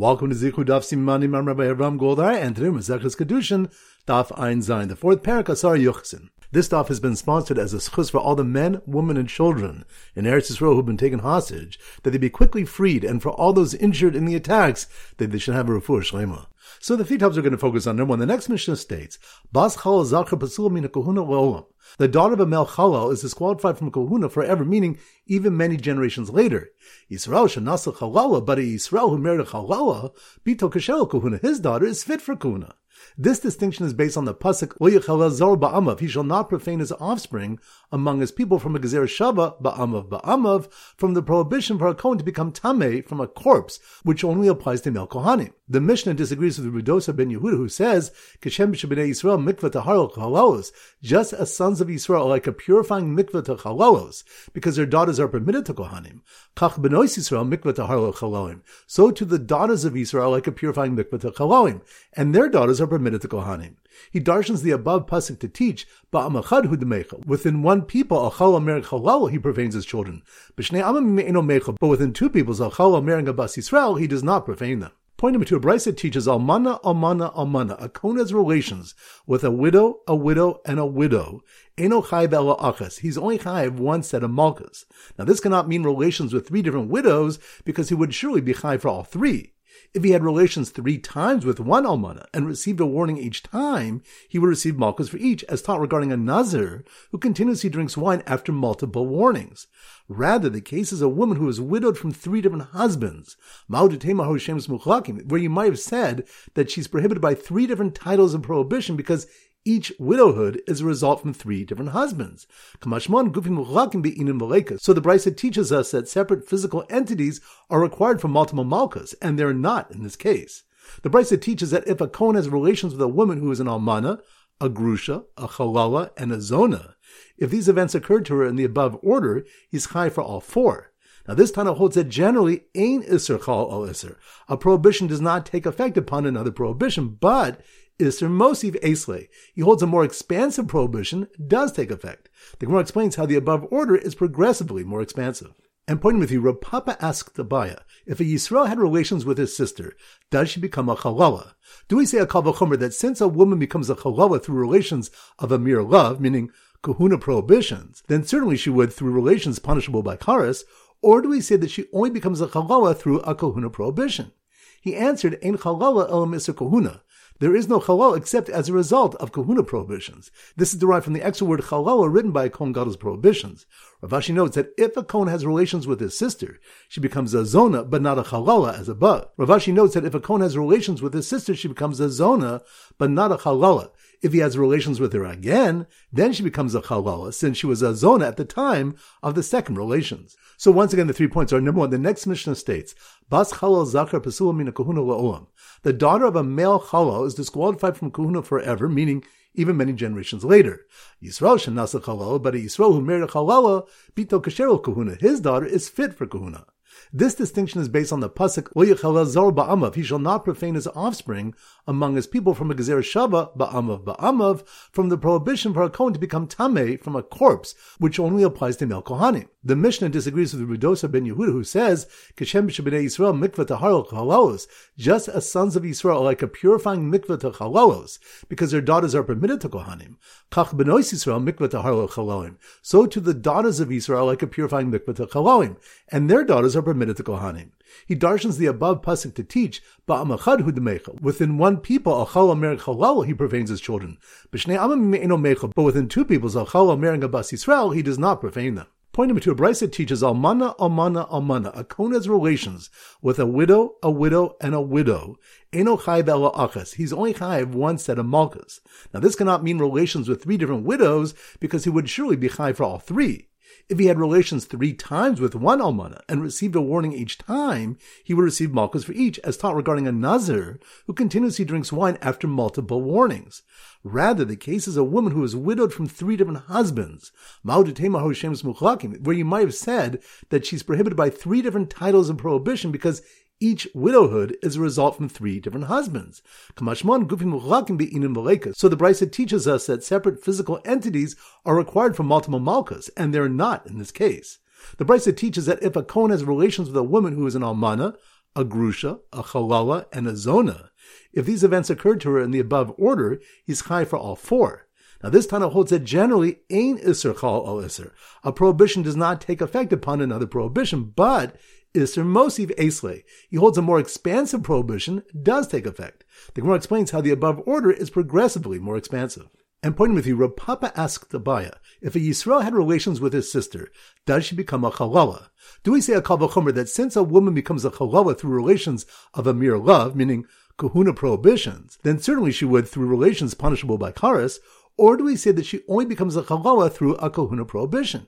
Welcome to Zichru Daf Simanim. I'm Rabbi Avraham Goldhar, and today we're Zechus Kiddushin, Daf Ein Zayin, the fourth parak Asar Yuchsin. This daf has been sponsored as a schus for all the men, women, and children in Eretz Yisrael who've been taken hostage, that they be quickly freed, and for all those injured in the attacks, that they should have a refuah shlema. So the three topics we're going to focus on. Number one, the next Mishnah states, Bas Chal Zachar Pasul Mina Le'olam. The daughter of a male Chalal is disqualified from Kohuna forever, meaning even many generations later. Yisrael Shanasa Chalala, but a Yisrael who married a Chalala, Bito Kashel Kohuna, his daughter is fit for Kohuna. This distinction is based on the pasuk ba'amav. He shall not profane his offspring among his people from a gezer shava ba'amav ba'amav from the prohibition for a kohen to become tame from a corpse, which only applies to male. The Mishnah disagrees with Rudosa ben Yehuda, who says Kishem b'nei Yisrael mikvah tahar just as sons of Yisrael are like a purifying mikvah to because their daughters are permitted to kohanim. Kach benois Yisrael mikvah tahar. So to the daughters of Israel are like a purifying mikvah to and their daughters are permitted to Kohanim. He darshans the above pasuk to teach ba'amachad Within one people, a chal mer chalal, he profanes his children. But within two peoples, a chal mer Abbas Yisrael, he does not profane them. Point number two, a Brisa teaches almana, almana, almana. A kohen has relations with a widow, a widow, and a widow. Eno chayv ela achas. He's only chayv one set of malkas. Now this cannot mean relations with three different widows because he would surely be chayv for all three. If he had relations three times with one almana and received a warning each time, he would receive malchus for each, as taught regarding a nazir who continuously drinks wine after multiple warnings. Rather, the case is a woman who is widowed from three different husbands, where you might have said that she's prohibited by three different titles of prohibition because each widowhood is a result from three different husbands. So the Brisa teaches us that separate physical entities are required for multiple malkas, and they're not in this case. The Brisa teaches that if a Kohen has relations with a woman who is an almana, a grusha, a chalala, and a zona, if these events occurred to her in the above order, he's high for all four. Now, this Tana holds that generally, ain iser chal al iser. A prohibition does not take effect upon another prohibition, but Isser Mosiv Esle. He holds a more expansive prohibition does take effect. The Gemara explains how the above order is progressively more expansive. And pointing with you, Rav Papa asked Abaye, if a Yisrael had relations with his sister, does she become a chalala? Do we say a kavachomer that since a woman becomes a chalala through relations of a mere love, meaning kahuna prohibitions, then certainly she would through relations punishable by karas, or do we say that she only becomes a chalala through a kahuna prohibition? He answered, Ein chalala elam kahuna there is no halal except as a result of kahuna prohibitions. This is derived from the extra word halal written by Kohen Gadol's prohibitions. Rav Ashi notes that if a Kohen has relations with his sister, she becomes a zona, but not a halala as above. Rav Ashi notes that if a Kohen has relations with his sister, she becomes a zona, but not a halala. If he has relations with her again, then she becomes a halala, since she was a zona at the time of the second relations. So once again, the three points are number one, the next Mishnah states, Bas halal zakar pasula mina kahuna la'olam. The daughter of a male halal is disqualified from kahuna forever, meaning even many generations later. Yisrael shenasa halal, but a Yisrael who married a halala, bito kasher kahuna. His daughter is fit for kahuna. This distinction is based on the pasuk ba'amav. He shall not profane his offspring among his people from a gezer shava ba'amav ba'amav from the prohibition for a kohen to become tame from a corpse, which only applies to male kohanim. The Mishnah disagrees with Rudosa ben Yehuda, who says Kishem b'nei Yisrael mikvah tahar chalalos, just as sons of Israel are like a purifying mikvah to chalalos, because their daughters are permitted to kohanim. Kach benois Yisrael mikvah tahar chalalim. So to the daughters of Yisrael like a purifying mikvah to chalalim, and their daughters are permitted to Kohanim. He darshans the above pasuk to teach ba'amachad hu Within one people, a chal mer chalal, he profanes his children. But within two peoples, a chal mer Abbas Yisrael, he does not profane them. Point number two, Brisa teaches almana, almana, almana. A kohen has relations with a widow, a widow, and a widow. Eno chayv ela achas. He's only chayv one set of malkas. Now this cannot mean relations with three different widows because he would surely be chayv for all three. If he had relations three times with one almana and received a warning each time, he would receive malchus for each, as taught regarding a nazir who continuously drinks wine after multiple warnings. Rather, the case is a woman who is widowed from three different husbands, where you might have said that she's prohibited by three different titles of prohibition because each widowhood is a result from three different husbands. So the Brisa teaches us that separate physical entities are required for multiple malkas, and they're not in this case. The Brisa teaches that if a Kohen has relations with a woman who is an almana, a grusha, a chalala, and a zona. If these events occurred to her in the above order, he's high for all four. Now, this Tana holds that generally ain iser chal al iser. A prohibition does not take effect upon another prohibition, but iser mosiv. He holds a more expansive prohibition does take effect. The Gemara explains how the above order is progressively more expansive. And pointing with you, Rav Papa asked Abaye, if a Yisrael had relations with his sister, does she become a chalala? Do we say a kavachomer that since a woman becomes a chalala through relations of a mere love, meaning kahuna prohibitions, then certainly she would through relations punishable by karas, or do we say that she only becomes a chalala through a kahuna prohibition?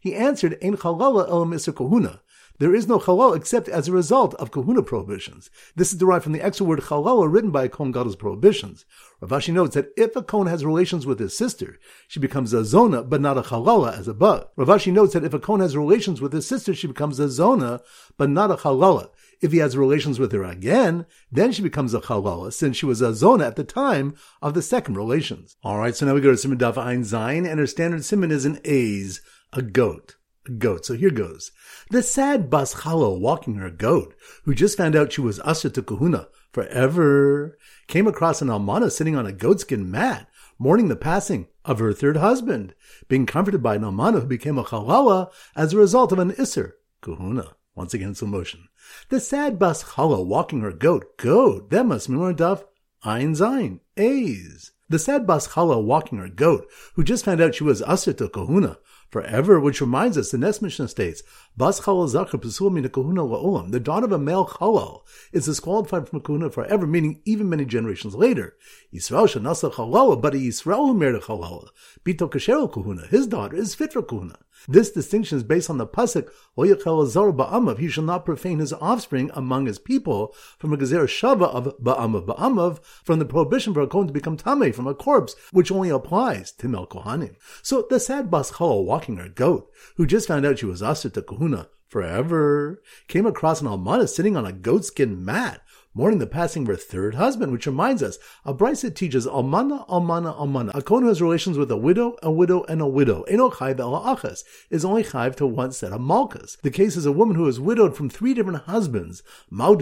He answered, Ein chalala elam kahuna. There is no halal except as a result of kahuna prohibitions. This is derived from the extra word halal written by a Kohen Gadol's prohibitions. Rav Ashi notes that if a Kohen has relations with his sister, she becomes a zona, but not a halala as above. Rav Ashi notes that if a Kohen has relations with his sister, she becomes a zona, but not a halala. If he has relations with her again, then she becomes a halala, since she was a zona at the time of the second relations. Alright, so now we go to Simon Daf Ein Zayin, and her standard simon is an A's, a goat goat. So here goes. The sad Bas Chala walking her goat, who just found out she was Asher to Kahuna forever, came across an Almana sitting on a goatskin mat, mourning the passing of her third husband, being comforted by an Almana who became a Chalala as a result of an Isser, Kahuna. Once again, slow motion. The sad Bas Chala walking her goat, goat, that must be more tough. Ein Zayin, A's. The sad Bas Chala walking her goat, who just found out she was Asher to Kahuna, forever, which reminds us, the next Mishnah states, Bas chalal zakar pesul min kahuna la'olam. The daughter of a male chalal is disqualified from kahuna forever, meaning even many generations later. Yisrael shanasa chalala, but a Yisrael who married a chalala, bito kasher kahuna, his daughter is fit for kahuna. This distinction is based on the pasuk ba'amav. He shall not profane his offspring among his people from a gezer shava of ba'amav ba'amav from the prohibition for a kohen to become tamei from a corpse, which only applies to mel kohanim. So the sad bas chalal walking her goat, who just found out she was aser to kahuna forever, came across an almana sitting on a goatskin mat mourning the passing of her third husband, which reminds us, a brisa teaches almana, almana, almana. A kohen who has relations with a widow, a widow, and a widow. Eno chayv achas is only chayv to one set of malkas. The case is a woman who is widowed from three different husbands, where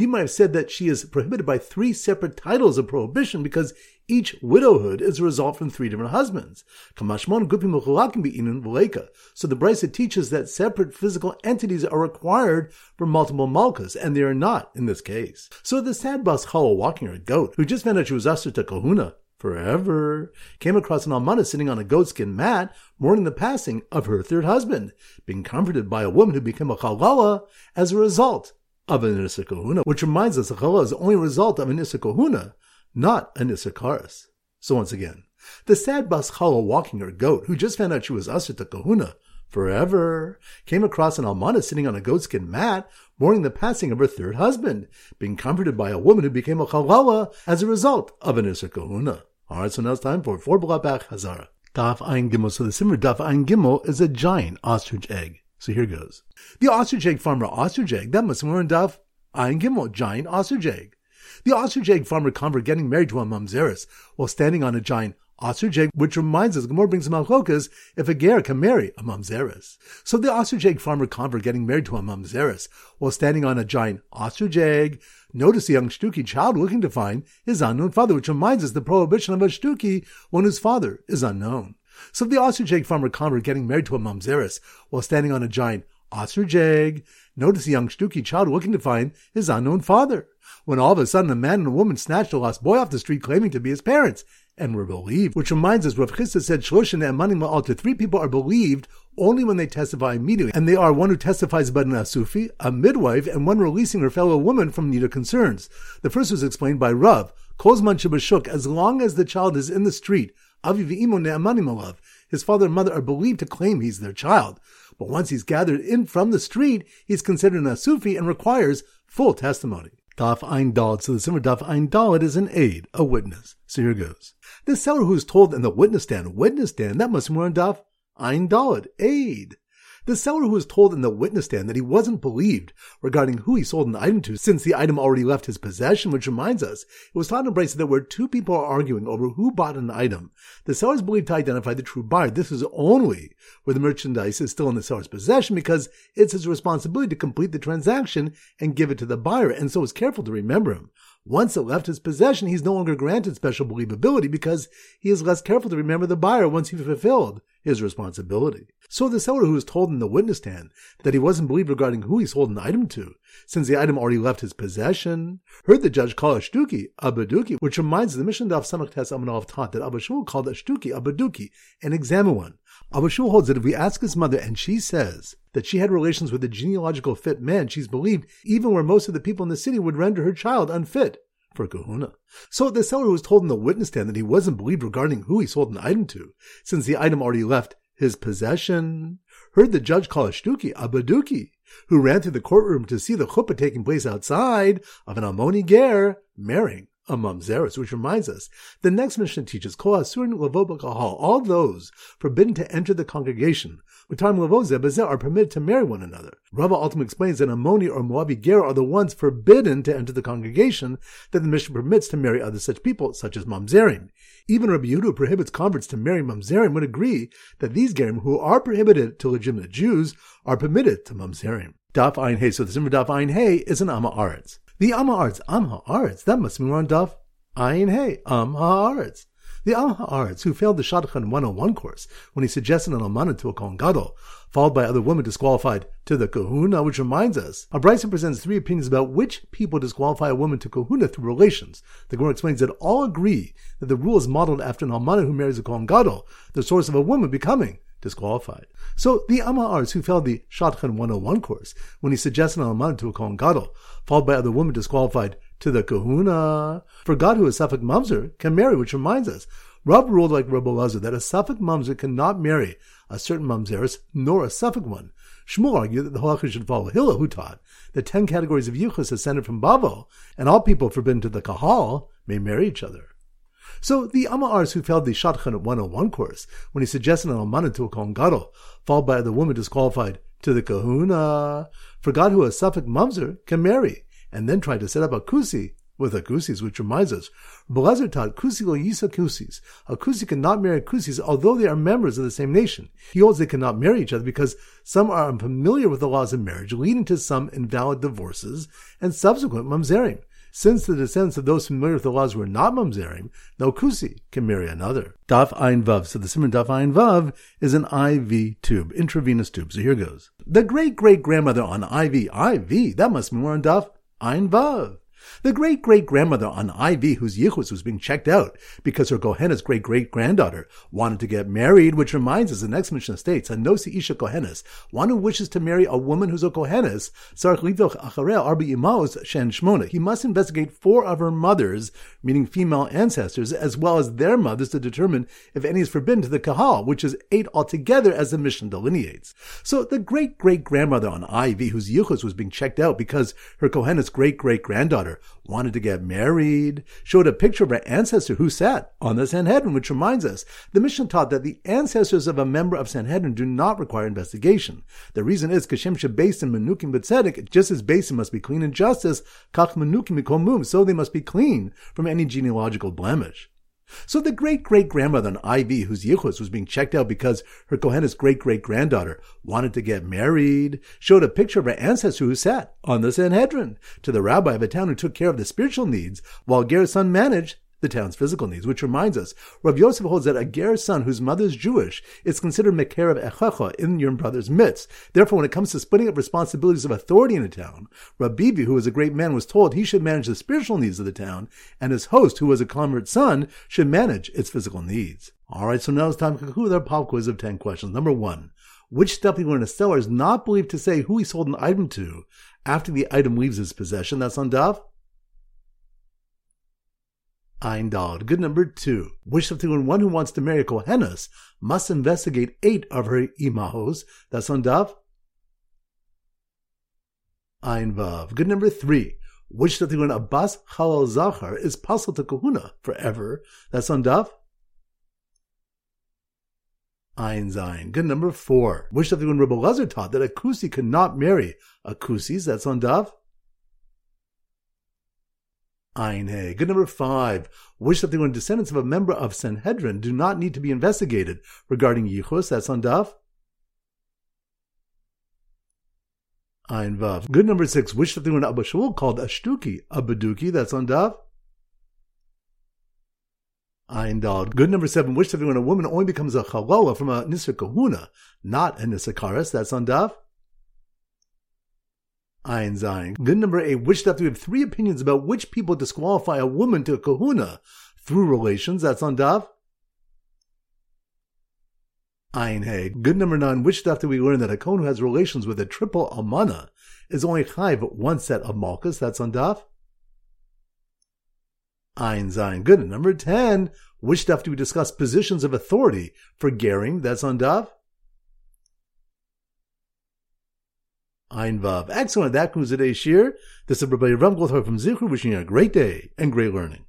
you might have said that she is prohibited by three separate titles of prohibition because each widowhood is a result from three different husbands. So the Brisa teaches that separate physical entities are required for multiple malkas, and they are not in this case. So the sad bas chala walking her goat, who just found out she was usher to kahuna, forever, came across an almana sitting on a goatskin mat, mourning the passing of her third husband, being comforted by a woman who became a chalala as a result of an Issa Kahuna, which reminds us a chalala is the only result of an Issa Kahuna, not an Issachar. So once again, the sad Bas Chala walking her goat, who just found out she was Asr to Kahuna forever, came across an almana sitting on a goatskin mat, mourning the passing of her third husband, being comforted by a woman who became a chalala as a result of an Isser Kahuna. Alright, so now it's time for four Blabach Hazara. Daf Ein Gimel. So the simmer Daf Ein Gimel is a giant ostrich egg. So here goes. The ostrich egg farmer ostrich egg, that must be in Daf Ein Gimel, giant ostrich egg. The ostrich egg farmer convert getting married to a mamzeris while standing on a giant ostrich egg, which reminds us, Gemara brings malchokas, if a ger can marry a mamzeris. So the ostrich egg farmer convert getting married to a mamzeris while standing on a giant ostrich egg, notice a young shtuki child looking to find his unknown father, which reminds us the prohibition of a shtuki when his father is unknown. So the ostrich egg farmer convert getting married to a mamzeris while standing on a giant ostrich egg, notice a young shtuki child looking to find his unknown father when all of a sudden a man and a woman snatched a lost boy off the street claiming to be his parents and were believed. Which reminds us, Rav Chisda said, Shloshin and Manim to three people are believed only when they testify immediately. And they are one who testifies about an asufi, a midwife, and one releasing her fellow woman from neither concerns. The first was explained by Rav, Kozman Shabashuk, as long as the child is in the street, Aviv Imo Ne'amanim his father and mother are believed to claim he's their child. But once he's gathered in from the street, he's considered asufi and requires full testimony. Daf Ein Dalet. So the simmer Daf Ein Dalet is an aid, a witness. So here goes. The seller who is told in the witness stand, witness stand, that must be more on Daf Ein Dalet, aid. The seller who was told in the witness stand that he wasn't believed regarding who he sold an item to since the item already left his possession, which reminds us, it was taught in Brisa that where two people are arguing over who bought an item, the seller is believed to identify the true buyer. This is only where the merchandise is still in the seller's possession because it's his responsibility to complete the transaction and give it to the buyer, and so is careful to remember him. Once it left his possession, he's no longer granted special believability because he is less careful to remember the buyer once he fulfilled his responsibility. So the seller who was told in the witness stand that he wasn't believed regarding who he sold an item to, since the item already left his possession, heard the judge call a shtuki a baduki, which reminds the Mishnah Daf Samach Tes Amanov taught that Abba Shaul called a shtuki a baduki, an examine one. Abba Shaul holds that if we ask his mother and she says that she had relations with a genealogical fit man, she's believed even where most of the people in the city would render her child unfit for kahuna. So the seller was told in the witness stand that he wasn't believed regarding who he sold an item to, since the item already left his possession, heard the judge call a shtuki a baduki, who ran through the courtroom to see the chuppah taking place outside of an Ammoni ger marrying a mamzeres, which reminds us, the next mission teaches kol asurin kahal, all those forbidden to enter the congregation, Mutar lavoze are permitted to marry one another. Rava ultimately explains that Ammoni or Moabi ger are the ones forbidden to enter the congregation that the mission permits to marry other such people, such as mamzerim. Even Rabbi Yehuda prohibits converts to marry mamzerim would agree that these gerim who are prohibited to legitimate Jews are permitted to mamzerim. Daf Ein Hey. So the Zimmer Daf Ein Hey is an Am Haaretz. The Am Haaretz, Am Haaretz, that must mean we're on Daf Ein Hey, Am Haaretz. The Am Haaretz, who failed the Shadchan 101 course when he suggested an almana to a Kohen Gadol, followed by other women disqualified to the kahuna, which reminds us, Abraisa presents three opinions about which people disqualify a woman to kahuna through relations. The Gemara explains that all agree that the rule is modeled after an almana who marries a Kohen Gadol, the source of a woman becoming disqualified. So the Am Haaretz who failed the Shadchan 101 course when he suggested an almana to a Kohen Gadol, followed by other women disqualified to the kahuna. For God who is Safek Mamzer can marry, which reminds us, Rab ruled like Rabbi Lazar that a Safek Mamzer cannot marry a certain Mamzeris, nor a Safek one. Shmuel argued that the halacha should follow Hillel, who taught the ten categories of yichus ascended from Bavo, and all people forbidden to the kahal may marry each other. So the Am Haaretz who failed the Shadchan 101 course, when he suggested an almana to a Kohen Gadol, followed by the woman disqualified to the kahuna, for God who is Safek Mamzer can marry, and then tried to set up a kusi with a kusis, which reminds us, Belazar taught kusi lo yisa kusis. A kusi cannot marry kusis, although they are members of the same nation. He holds they cannot marry each other because some are unfamiliar with the laws of marriage, leading to some invalid divorces and subsequent mamzerim. Since the descendants of those familiar with the laws were not mamzerim, no kusi can marry another. Daf Ein Vav. So the Simon Daf Ein Vav is an IV tube, intravenous tube. So here goes. The great great grandmother on IV, IV, that must be more on Daf Ein Vav. The great great grandmother on IV, whose yichus was being checked out because her Kohenes great great granddaughter wanted to get married, which reminds us the next mission states, a Nosi Isha Kohenes, one who wishes to marry a woman who's a Kohenis, Shen Shmona. he must investigate four of her mothers, meaning female ancestors, as well as their mothers to determine if any is forbidden to the Kahal, which is eight altogether as the mission delineates. So the great great grandmother on IV, whose yichus was being checked out because her Kohenes great great granddaughter wanted to get married, showed a picture of her ancestor who sat on the Sanhedrin, which reminds us the mission taught that the ancestors of a member of Sanhedrin do not require investigation. The reason is Kashem based in Menukim B'Tzedek, just as Basin must be clean in justice, Kach Menukim Mikomum, so they must be clean from any genealogical blemish. So the great great grandmother on IV, whose yichus was being checked out because her Kohenes great great granddaughter wanted to get married, showed a picture of her ancestor who sat on the Sanhedrin to the rabbi of a town who took care of the spiritual needs while Ger's son managed the town's physical needs, which reminds us, Rav Yosef holds that a Ger's son whose mother is Jewish is considered Mekerev Echecha in your brother's midst. Therefore, when it comes to splitting up responsibilities of authority in a town, Rav Bibi, who was a great man, was told he should manage the spiritual needs of the town, and his host, who was a convert's son, should manage its physical needs. Alright, so now it's time to conclude our pop quiz of 10 questions. Number one, which step when a seller is not believed to say who he sold an item to after the item leaves his possession? That's on Daf. Eindald. Good number two. Wish of the one who wants to marry a Kohenes must investigate eight of her imahos. That's on Dav. Ein Vav. Good number three. Wish that the one Abbas Halal Zachar is puzzled to Kohuna forever. That's on Dav. Ein Zayin. Good number four. Wish that the one Rebbe Lazar taught that a Kusi could not marry a Kusis, that's on Dav. Ein Hey. Good number five. Wish that the when descendants of a member of Sanhedrin do not need to be investigated regarding Yichus, that's on Dav. Ein Vav. Good number six. Which of the when Abba Shaul called a Shtuki, a Baduki, that's on Dav. Ein Dal. Good number seven. Which of when a woman only becomes a Chalala from a Nisr Kahuna, not a Nisakaris, that's on Dav. Ein Zayin. Good number eight. Which stuff do we have three opinions about which people disqualify a woman to a kahuna through relations? That's on Dav. Ein Hey. Good number nine. Which stuff do we learn that a kohen who has relations with a triple almana is only chayv one set of malchus? That's on Dav. Ein Zayin. Good. Number ten. Which stuff do we discuss positions of authority for Gering? That's on Dav. Ein Vav. Excellent. That concludes today's shir. This is Rabbi Rav Goldhar from Zichru wishing you a great day and great learning.